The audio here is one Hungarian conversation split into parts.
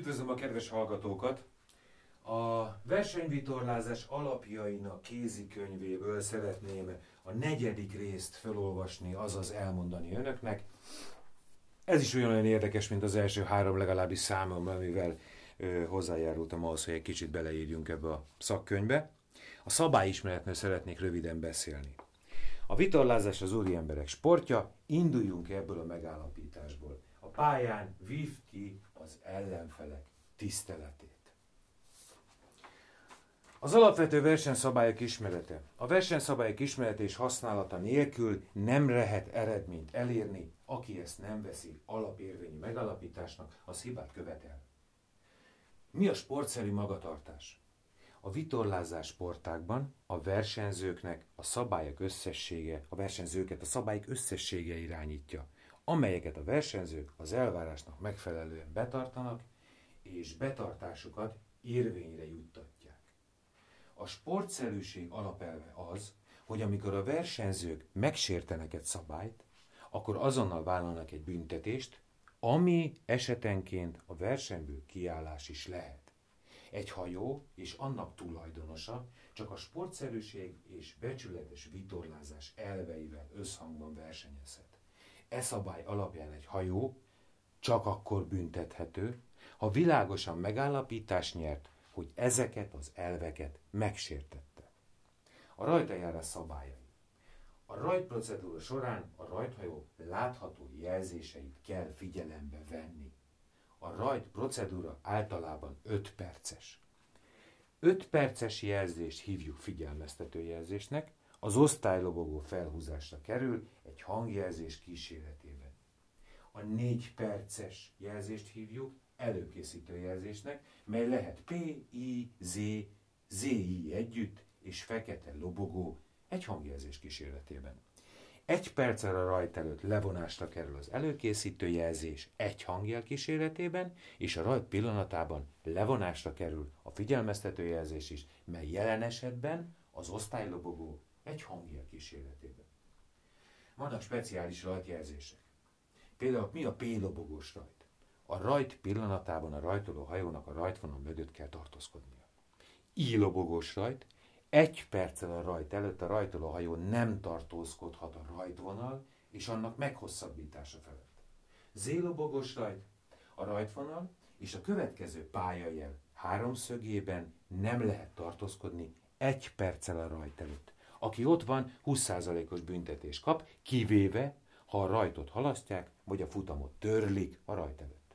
Üdvözlöm a kedves hallgatókat! A versenyvitorlázás alapjainak kézikönyvéből szeretném a negyedik részt felolvasni, azaz elmondani önöknek. Ez is olyan, érdekes, mint az első három legalábbis számomra, amivel ö, hozzájárultam ahhoz, hogy egy kicsit beleírjunk ebbe a szakkönyvbe. A szabályismeretről szeretnék röviden beszélni. A vitorlázás az úri emberek sportja, induljunk ebből a megállapításból. A pályán vívd ki az ellenfelek tiszteletét. Az alapvető versenyszabályok ismerete. A versenyszabályok ismerete és használata nélkül nem lehet eredményt elérni, aki ezt nem veszi alapérvényű megalapításnak, az hibát követel. Mi a sportszerű magatartás? A vitorlázás sportákban a versenyzőknek a szabályok összessége, a versenyzőket a szabályok összessége irányítja, amelyeket a versenyzők az elvárásnak megfelelően betartanak, és betartásukat érvényre juttatják. A sportszerűség alapelve az, hogy amikor a versenyzők megsértenek egy szabályt, akkor azonnal vállalnak egy büntetést, ami esetenként a versenyből kiállás is lehet. Egy hajó és annak tulajdonosa csak a sportszerűség és becsületes vitorlázás elveivel összhangban versenyezhet. E szabály alapján egy hajó csak akkor büntethető, ha világosan megállapítás nyert, hogy ezeket az elveket megsértette. A rajtajárás szabályai. A rajtprocedúra során a rajthajó látható jelzéseit kell figyelembe venni. A rajt procedúra általában 5 perces. 5 perces jelzést hívjuk figyelmeztető jelzésnek, az osztálylobogó felhúzásra kerül egy hangjelzés kíséretében. A 4 perces jelzést hívjuk előkészítő jelzésnek, mely lehet P, I, Z, ZI együtt és fekete lobogó egy hangjelzés kísérletében. Egy perccel a rajt előtt levonásra kerül az előkészítő jelzés egy hangjel kíséretében, és a rajt pillanatában levonásra kerül a figyelmeztető jelzés is, mely jelen esetben az osztálylobogó egy hangjel kíséretében. Vannak speciális rajtjelzések. Például mi a P-lobogós rajt? A rajt pillanatában a rajtoló hajónak a rajtvonal mögött kell tartózkodnia. Ílobogós rajt, egy perccel a rajt előtt a rajtoló hajó nem tartózkodhat a rajtvonal és annak meghosszabbítása felett. Zélobogós rajt, a rajtvonal és a következő pályajel háromszögében nem lehet tartózkodni egy perccel a rajt előtt. Aki ott van, 20%-os büntetés kap, kivéve, ha a rajtot halasztják, vagy a futamot törlik a rajt előtt.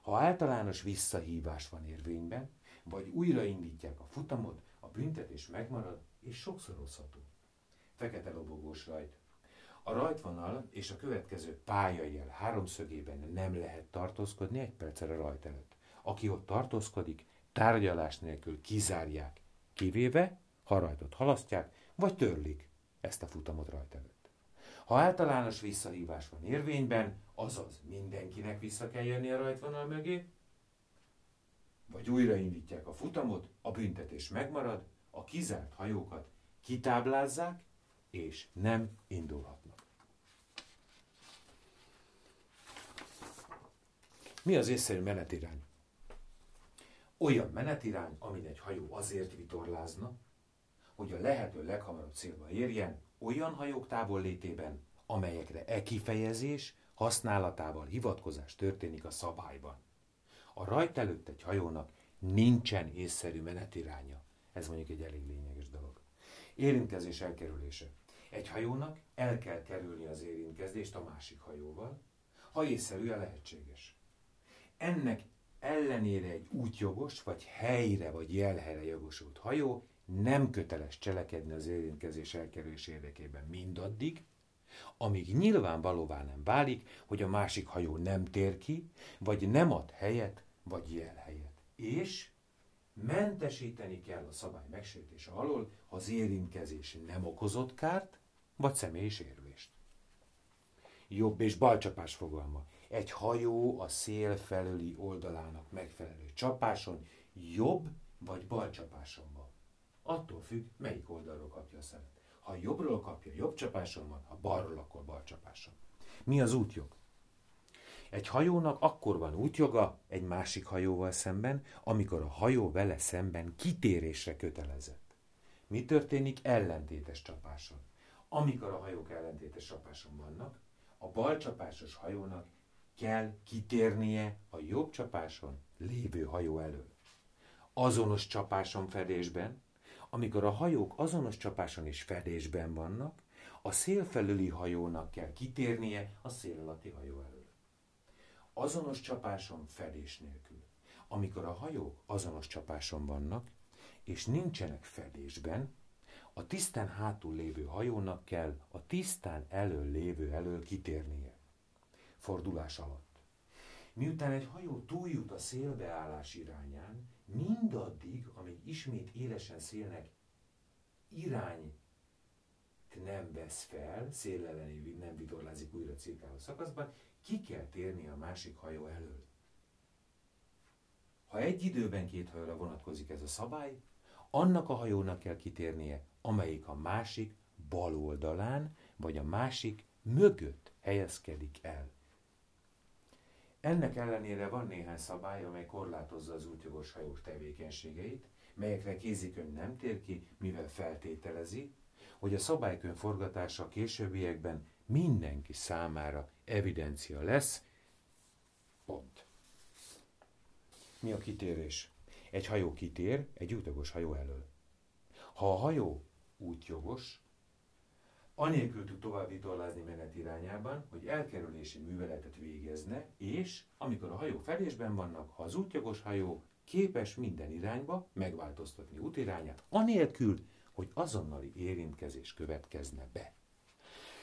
Ha általános visszahívás van érvényben, vagy újraindítják a futamot, a büntetés megmarad és sokszorozható. Fekete lobogós rajt. A rajtvonal és a következő pályajel háromszögében nem lehet tartózkodni egy perccel a rajt előtt. Aki ott tartózkodik, tárgyalás nélkül kizárják, kivéve, ha rajtot halasztják, vagy törlik ezt a futamot rajt előtt. Ha általános visszahívás van érvényben, azaz mindenkinek vissza kell jönni a rajtvonal mögé, vagy újraindítják a futamot, a büntetés megmarad, a kizárt hajókat kitáblázzák, és nem indulhatnak. Mi az észszerű menetirány? Olyan menetirány, amin egy hajó azért vitorlázna, hogy a lehető leghamarabb célba érjen, olyan hajók távollétében, amelyekre e kifejezés használatával hivatkozás történik a szabályban. A rajt előtt egy hajónak nincsen észszerű menetiránya. Ez mondjuk egy elég lényeges dolog. Érintkezés elkerülése. Egy hajónak el kell kerülni az érintkezést a másik hajóval, ha észszerű a lehetséges. Ennek ellenére egy útjogos, vagy helyre, vagy jelhelyre jogosult hajó nem köteles cselekedni az érintkezés elkerülés érdekében mindaddig, amíg nyilvánvalóvá nem válik, hogy a másik hajó nem tér ki, vagy nem ad helyet, vagy jelhelyet. És mentesíteni kell a szabály megsértése alól, ha az érintkezés nem okozott kárt, vagy személyis érvést. Jobb és balcsapás fogalma. Egy hajó a szél felüli oldalának megfelelő csapáson jobb vagy balcsapáson van. Attól függ, melyik oldalról kapja a szelet. Ha jobbról kapja, jobb csapáson van, ha balról, akkor bal csapáson. Mi az útjog? Egy hajónak akkor van útjoga egy másik hajóval szemben, amikor a hajó vele szemben kitérésre kötelezett. Mi történik ellentétes csapáson? Amikor a hajók ellentétes csapáson vannak, a bal csapásos hajónak kell kitérnie a jobb csapáson lévő hajó elől. Azonos csapáson fedésben, amikor a hajók azonos csapáson és fedésben vannak, a szél felüli hajónak kell kitérnie a szél alatti hajó elől. Azonos csapáson fedés nélkül. Amikor a hajók azonos csapáson vannak, és nincsenek fedésben, a tisztán hátul lévő hajónak kell a tisztán elől lévő elől kitérnie. Fordulás alatt. Miután egy hajó túljut a szélbeállás irányán, mindaddig, amíg ismét élesen szélnek irány nem vesz fel, szél elleni nem vitorlázik újra cirkáló szakaszban, ki kell térni a másik hajó elől. Ha egy időben két hajóra vonatkozik ez a szabály, annak a hajónak kell kitérnie, amelyik a másik bal oldalán, vagy a másik mögött helyezkedik el. Ennek ellenére van néhány szabály, amely korlátozza az útjogos hajók tevékenységeit, melyekre kézikönyv nem tér ki, mivel feltételezi, hogy a szabálykönyv forgatása a későbbiekben mindenki számára evidencia lesz. Pont. Mi a kitérés? Egy hajó kitér egy útjogos hajó elől. Ha a hajó útjogos, anélkül tud tovább vitorlázni menet irányában, hogy elkerülési műveletet végezne, és amikor a hajó felésben vannak, ha az útjogos hajó képes minden irányba megváltoztatni útirányát, anélkül, hogy azonnali érintkezés következne be.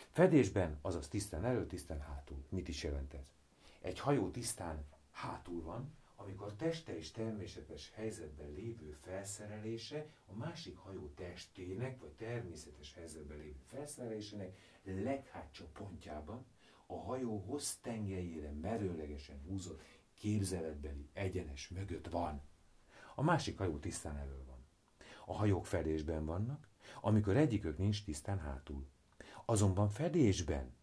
Fedésben, azaz tisztán elő, tisztán hátul. Mit is jelent ez? Egy hajó tisztán hátul van, amikor teste és természetes helyzetben lévő felszerelése a másik hajó testének, vagy természetes helyzetben lévő felszerelésének leghátsó pontjában a hajó hossz tengelyére merőlegesen húzott képzeletbeli egyenes mögött van. A másik hajó tisztán elő van. A hajók fedésben vannak, amikor egyikük nincs tisztán hátul. Azonban fedésben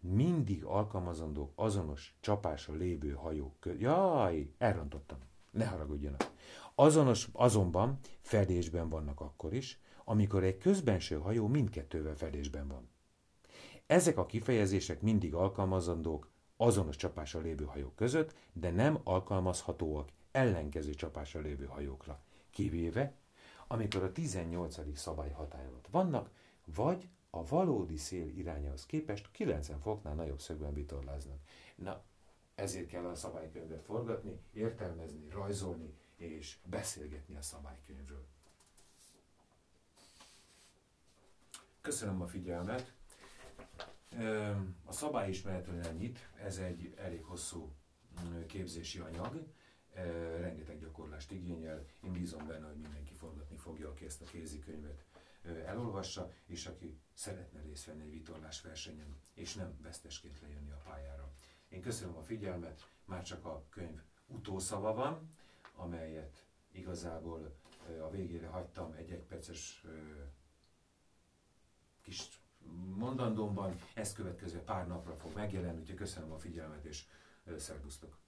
mindig alkalmazandó azonos csapásra lévő hajók között. Jaj, elrontottam. Ne haragudjanak. Azonos, azonban fedésben vannak akkor is, amikor egy közbenső hajó mindkettővel fedésben van. Ezek a kifejezések mindig alkalmazandók azonos csapásra lévő hajók között, de nem alkalmazhatóak ellenkező csapásra lévő hajókra, kivéve, amikor a 18. szabály hatály alatt vannak, vagy a valódi szél irányához képest 90 foknál nagyobb szögben vitorláznak. Na, ezért kell a szabálykönyvet forgatni, értelmezni, rajzolni és beszélgetni a szabálykönyvről. Köszönöm a figyelmet! A szabályismeretről ennyit, ez egy elég hosszú képzési anyag, rengeteg gyakorlást igényel. Én bízom benne, hogy mindenki forgatni fogja, aki ezt a kézikönyvet elolvassa, és aki szeretne részt venni egy vitorlás versenyen, és nem vesztesként lejönni a pályára. Én köszönöm a figyelmet, már csak a könyv utószava van, amelyet igazából a végére hagytam egy egyperces kis mondandómban, ezt következő pár napra fog megjelenni, úgyhogy köszönöm a figyelmet, és szervusztok!